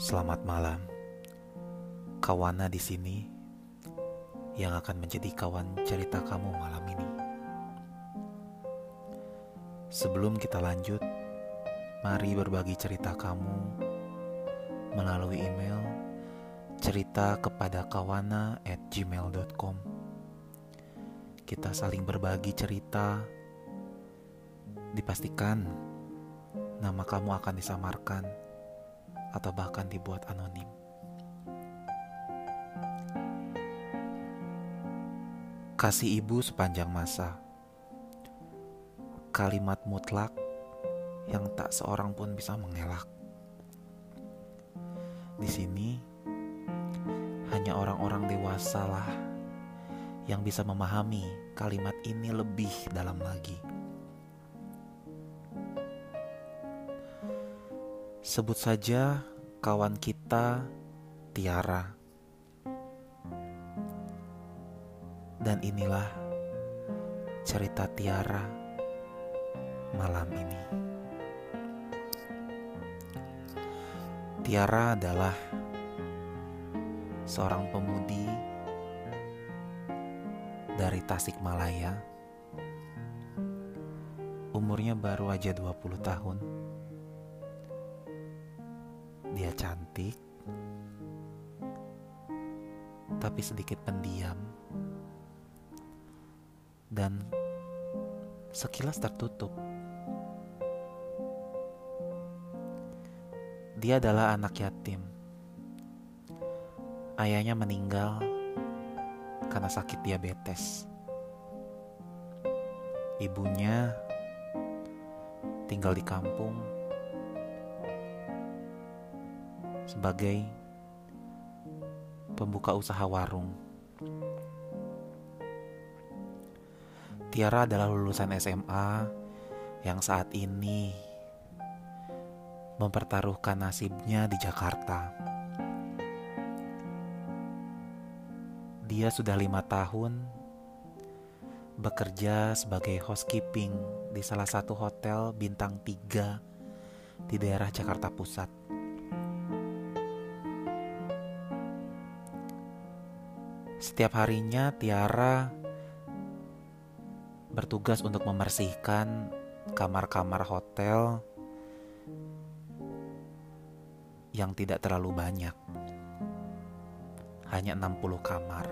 Selamat malam, kawana di sini yang akan menjadi kawan cerita kamu malam ini. Sebelum kita lanjut, mari berbagi cerita kamu melalui email cerita kepada kawana at gmail.com. Kita saling berbagi cerita, dipastikan nama kamu akan disamarkan atau bahkan dibuat anonim. Kasih ibu sepanjang masa, kalimat mutlak yang tak seorang pun bisa mengelak. Di sini hanya orang-orang dewasa lah yang bisa memahami kalimat ini lebih dalam lagi. Sebut saja kawan kita Tiara. Dan inilah cerita Tiara malam ini. Tiara adalah seorang pemudi dari Tasikmalaya. Umurnya baru aja 20 tahun dia cantik, tapi sedikit pendiam dan sekilas tertutup. Dia adalah anak yatim. Ayahnya meninggal karena sakit diabetes. Ibunya tinggal di kampung sebagai pembuka usaha warung. Tiara adalah lulusan SMA yang saat ini mempertaruhkan nasibnya di Jakarta. Dia sudah lima tahun bekerja sebagai housekeeping di salah satu hotel bintang tiga di daerah Jakarta Pusat. Setiap harinya Tiara bertugas untuk membersihkan kamar-kamar hotel yang tidak terlalu banyak. Hanya 60 kamar.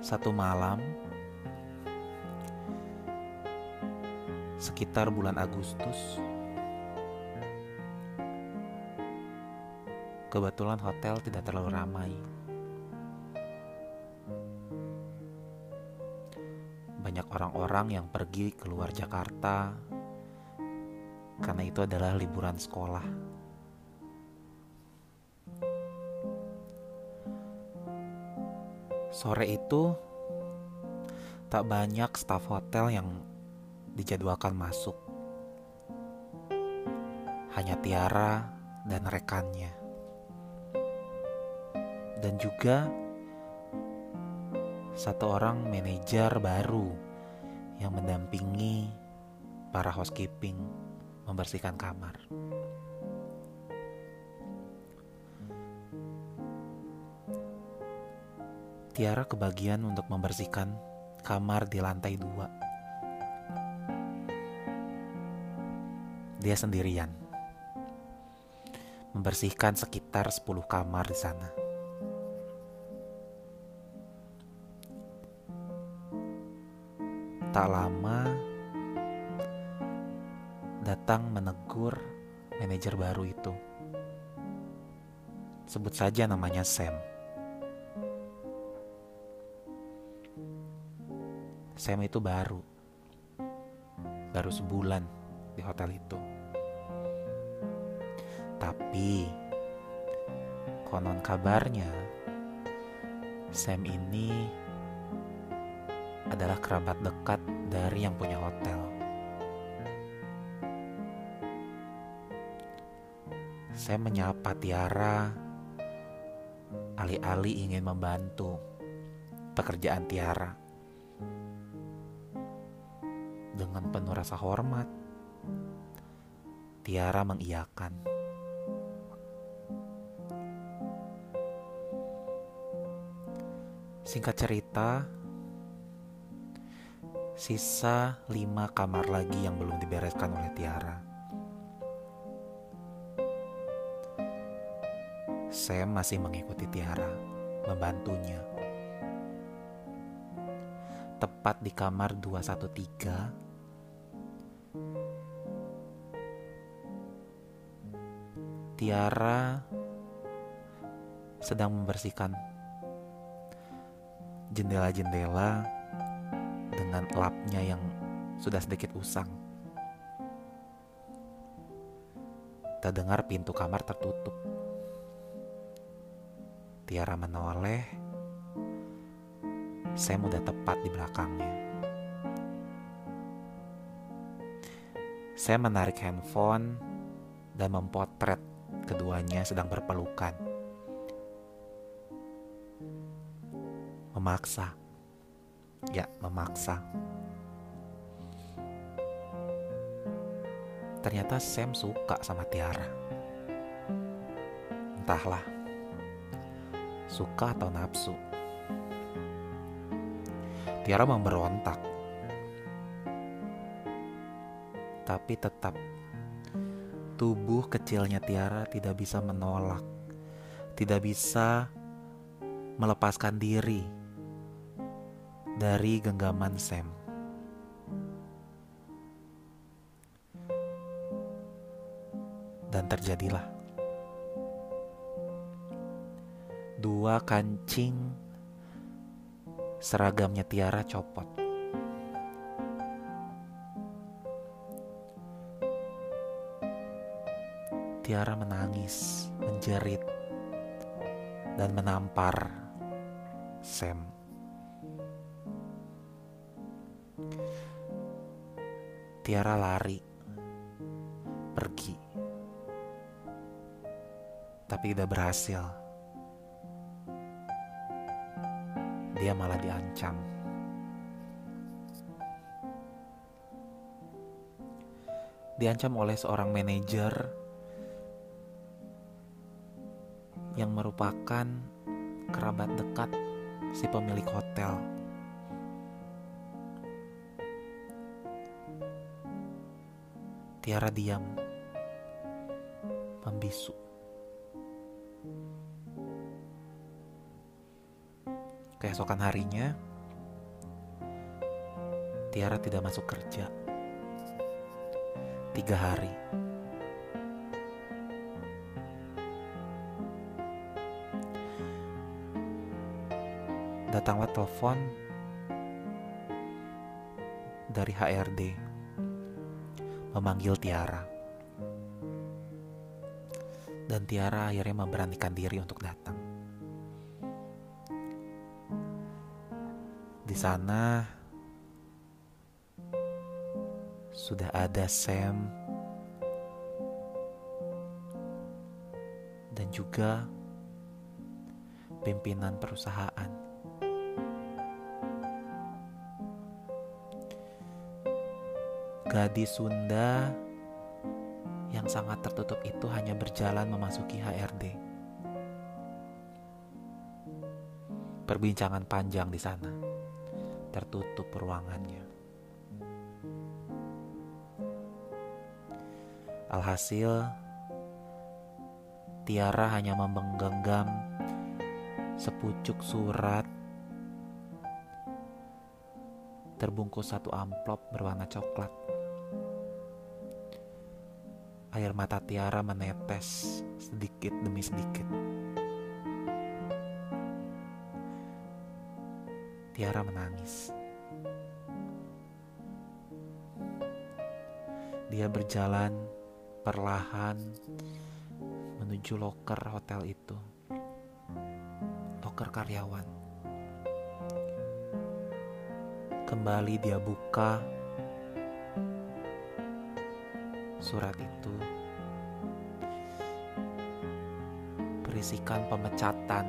Satu malam sekitar bulan Agustus Kebetulan hotel tidak terlalu ramai. Banyak orang-orang yang pergi keluar Jakarta karena itu adalah liburan sekolah. Sore itu tak banyak staf hotel yang dijadwalkan masuk. Hanya Tiara dan rekannya dan juga satu orang manajer baru yang mendampingi para housekeeping membersihkan kamar. Tiara kebagian untuk membersihkan kamar di lantai dua. Dia sendirian membersihkan sekitar 10 kamar di sana. Tak lama datang menegur manajer baru itu. Sebut saja namanya Sam. Sam itu baru. Baru sebulan di hotel itu. Tapi konon kabarnya Sam ini adalah kerabat dekat dari yang punya hotel. Saya menyapa Tiara, alih-alih ingin membantu pekerjaan Tiara. Dengan penuh rasa hormat, Tiara mengiyakan. Singkat cerita, sisa lima kamar lagi yang belum dibereskan oleh Tiara. Sam masih mengikuti Tiara, membantunya. Tepat di kamar 213, Tiara sedang membersihkan jendela-jendela dengan lapnya yang sudah sedikit usang. Terdengar pintu kamar tertutup. Tiara menoleh. Saya mudah tepat di belakangnya. Saya menarik handphone dan mempotret keduanya sedang berpelukan. Memaksa. Ya, memaksa. Ternyata Sam suka sama Tiara. Entahlah. Suka atau nafsu. Tiara memberontak. Tapi tetap tubuh kecilnya Tiara tidak bisa menolak, tidak bisa melepaskan diri dari genggaman Sam. Dan terjadilah dua kancing seragamnya Tiara copot. Tiara menangis, menjerit, dan menampar Sam. Tiara lari, pergi, tapi tidak berhasil. Dia malah diancam. Diancam oleh seorang manajer yang merupakan kerabat dekat si pemilik hotel. Tiara diam, membisu. Keesokan harinya, Tiara tidak masuk kerja. Tiga hari. datanglah telepon dari HRD memanggil Tiara. Dan Tiara akhirnya memberanikan diri untuk datang. Di sana sudah ada Sam dan juga pimpinan perusahaan. Gadis Sunda yang sangat tertutup itu hanya berjalan memasuki HRD. Perbincangan panjang di sana, tertutup ruangannya. Alhasil, Tiara hanya memenggenggam sepucuk surat terbungkus satu amplop berwarna coklat. Air mata Tiara menetes sedikit demi sedikit. Tiara menangis. Dia berjalan perlahan menuju loker hotel itu. Loker karyawan. Kembali dia buka Surat itu berisikan pemecatan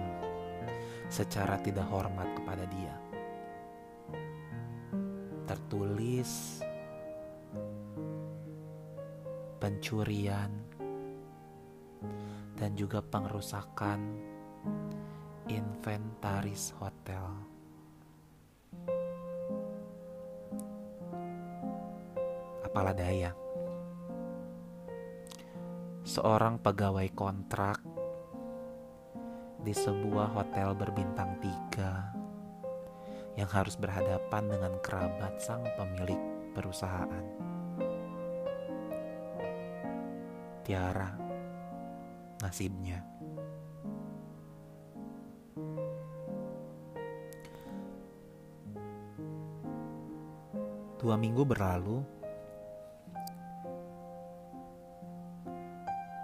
secara tidak hormat kepada dia. Tertulis pencurian, dan juga pengerusakan inventaris hotel. Apalah daya, seorang pegawai kontrak di sebuah hotel berbintang tiga yang harus berhadapan dengan kerabat sang pemilik perusahaan. Tiara, nasibnya. Dua minggu berlalu,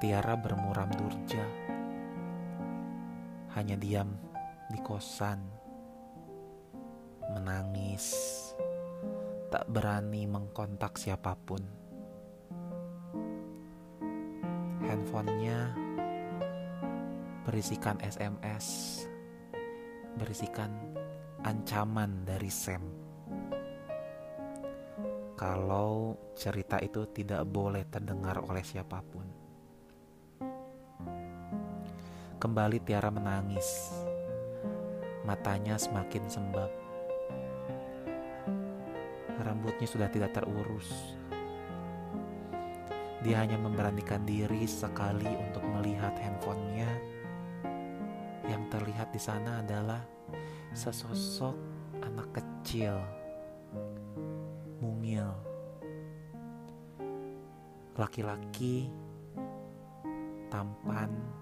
Tiara bermuram durja, hanya diam di kosan, menangis, tak berani mengkontak siapa pun. Handphonenya berisikan SMS, berisikan ancaman dari Sam. Kalau cerita itu tidak boleh terdengar oleh siapa pun. Kembali Tiara menangis. Matanya semakin sembab. Rambutnya sudah tidak terurus. Dia hanya memberanikan diri sekali untuk melihat handphonenya. Yang terlihat di sana adalah sesosok anak kecil mungil. Laki-laki tampan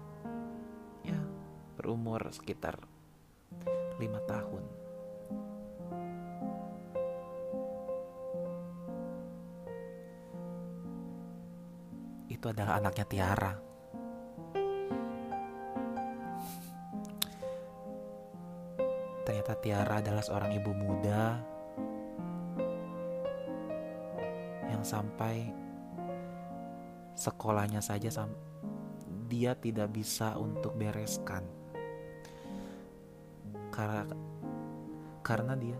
berumur sekitar lima tahun. Itu adalah anaknya Tiara. Ternyata Tiara adalah seorang ibu muda yang sampai sekolahnya saja dia tidak bisa untuk bereskan karena karena dia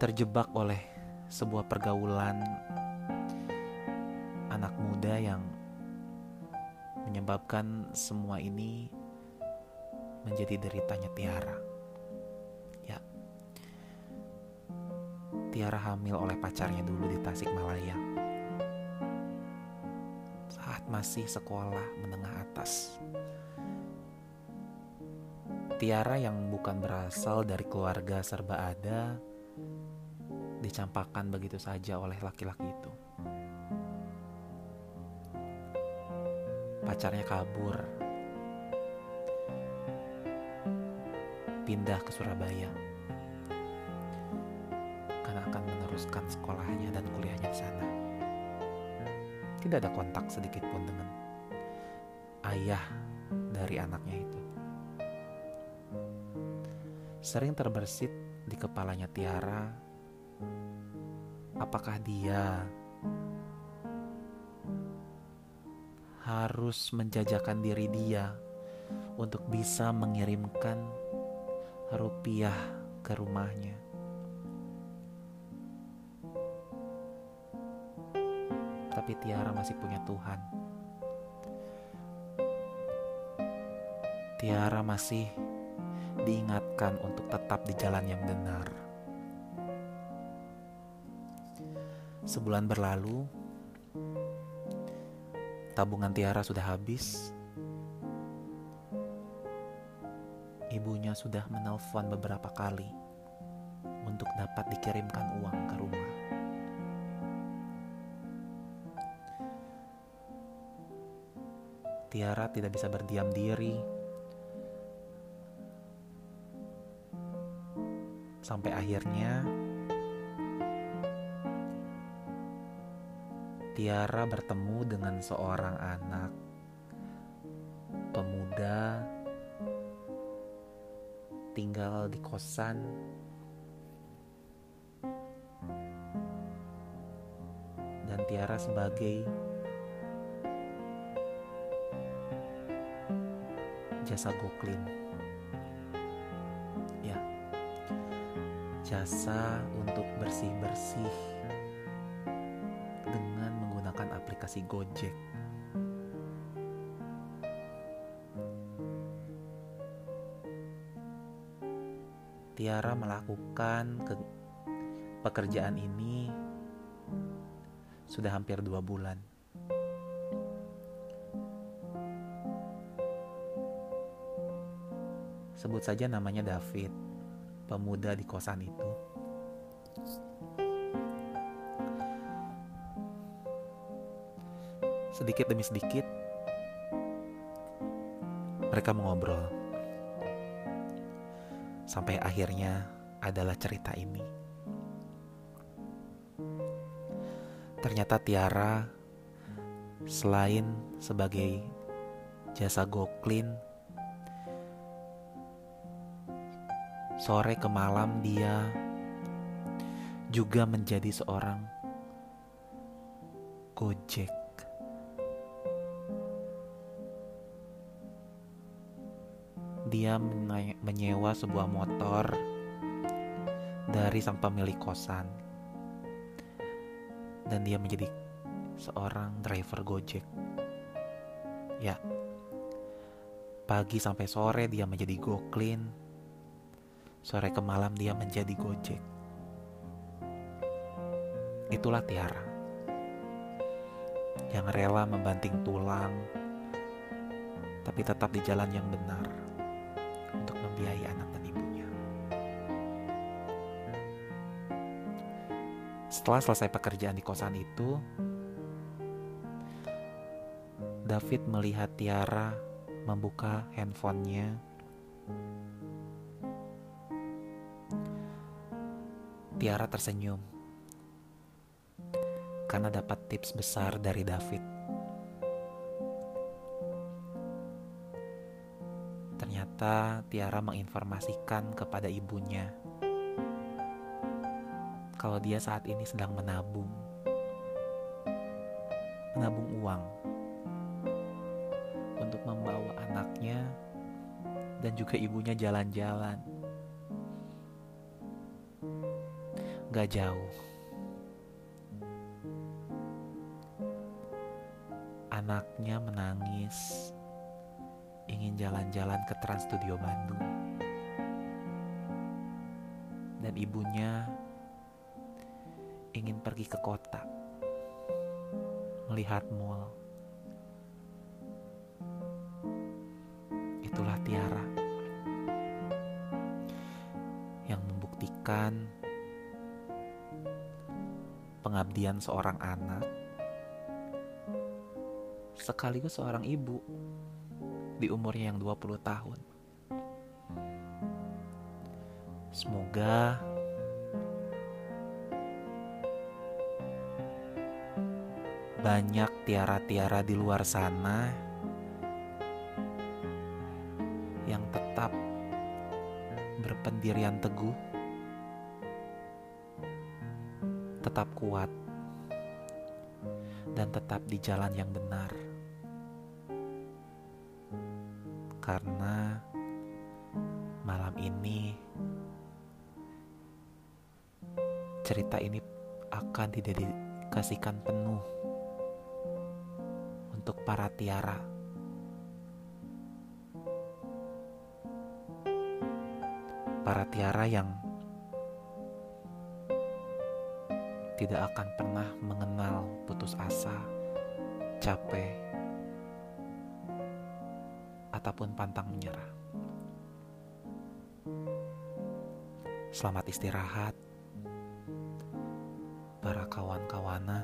terjebak oleh sebuah pergaulan anak muda yang menyebabkan semua ini menjadi deritanya Tiara. Tiara hamil oleh pacarnya dulu di Tasikmalaya. Saat masih sekolah menengah atas. Tiara yang bukan berasal dari keluarga serba ada dicampakkan begitu saja oleh laki-laki itu. Pacarnya kabur, pindah ke Surabaya akan meneruskan sekolahnya dan kuliahnya di sana. Tidak ada kontak sedikit pun dengan ayah dari anaknya itu. Sering terbersit di kepalanya Tiara, apakah dia harus menjajakan diri dia untuk bisa mengirimkan rupiah ke rumahnya? tapi Tiara masih punya Tuhan. Tiara masih diingatkan untuk tetap di jalan yang benar. Sebulan berlalu, tabungan Tiara sudah habis. Ibunya sudah menelpon beberapa kali untuk dapat dikirimkan uang ke rumah. Tiara tidak bisa berdiam diri. Sampai akhirnya Tiara bertemu dengan seorang anak pemuda tinggal di kosan. Dan Tiara sebagai jasa goklin jasa untuk bersih-bersih aplikasi Gojek. Tiara melakukan ke pekerjaan ini sudah hampir dua bulan. Sebut saja namanya David, pemuda di kosan itu. Sedikit demi sedikit, mereka mengobrol sampai akhirnya adalah cerita ini. Ternyata Tiara selain sebagai jasa goklin sore ke malam dia juga menjadi seorang gojek dia menyewa sebuah motor dari sang pemilik kosan dan dia menjadi seorang driver Gojek. Ya. Pagi sampai sore dia menjadi goklin. Sore ke malam dia menjadi Gojek. Itulah Tiara. Yang rela membanting tulang tapi tetap di jalan yang benar membiayai anak dan ibunya. Setelah selesai pekerjaan di kosan itu, David melihat Tiara membuka handphonenya. Tiara tersenyum karena dapat tips besar dari David. Ternyata Tiara menginformasikan kepada ibunya kalau dia saat ini sedang menabung. Menabung uang untuk membawa anaknya dan juga ibunya jalan-jalan. Gak jauh. Anaknya menangis ingin jalan-jalan ke Trans Studio Bandung. Dan ibunya ingin pergi ke kota, melihat mall. Itulah Tiara yang membuktikan pengabdian seorang anak sekaligus seorang ibu di umurnya yang 20 tahun. Semoga banyak tiara-tiara di luar sana yang tetap berpendirian teguh, tetap kuat, dan tetap di jalan yang benar. karena malam ini cerita ini akan didedikasikan penuh untuk para tiara. Para tiara yang tidak akan pernah mengenal putus asa, capek, ataupun pantang menyerah. Selamat istirahat, para kawan-kawana,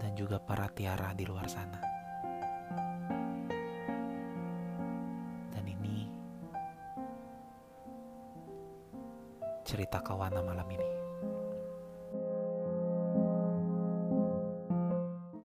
dan juga para tiara di luar sana. Dan ini cerita kawana malam ini.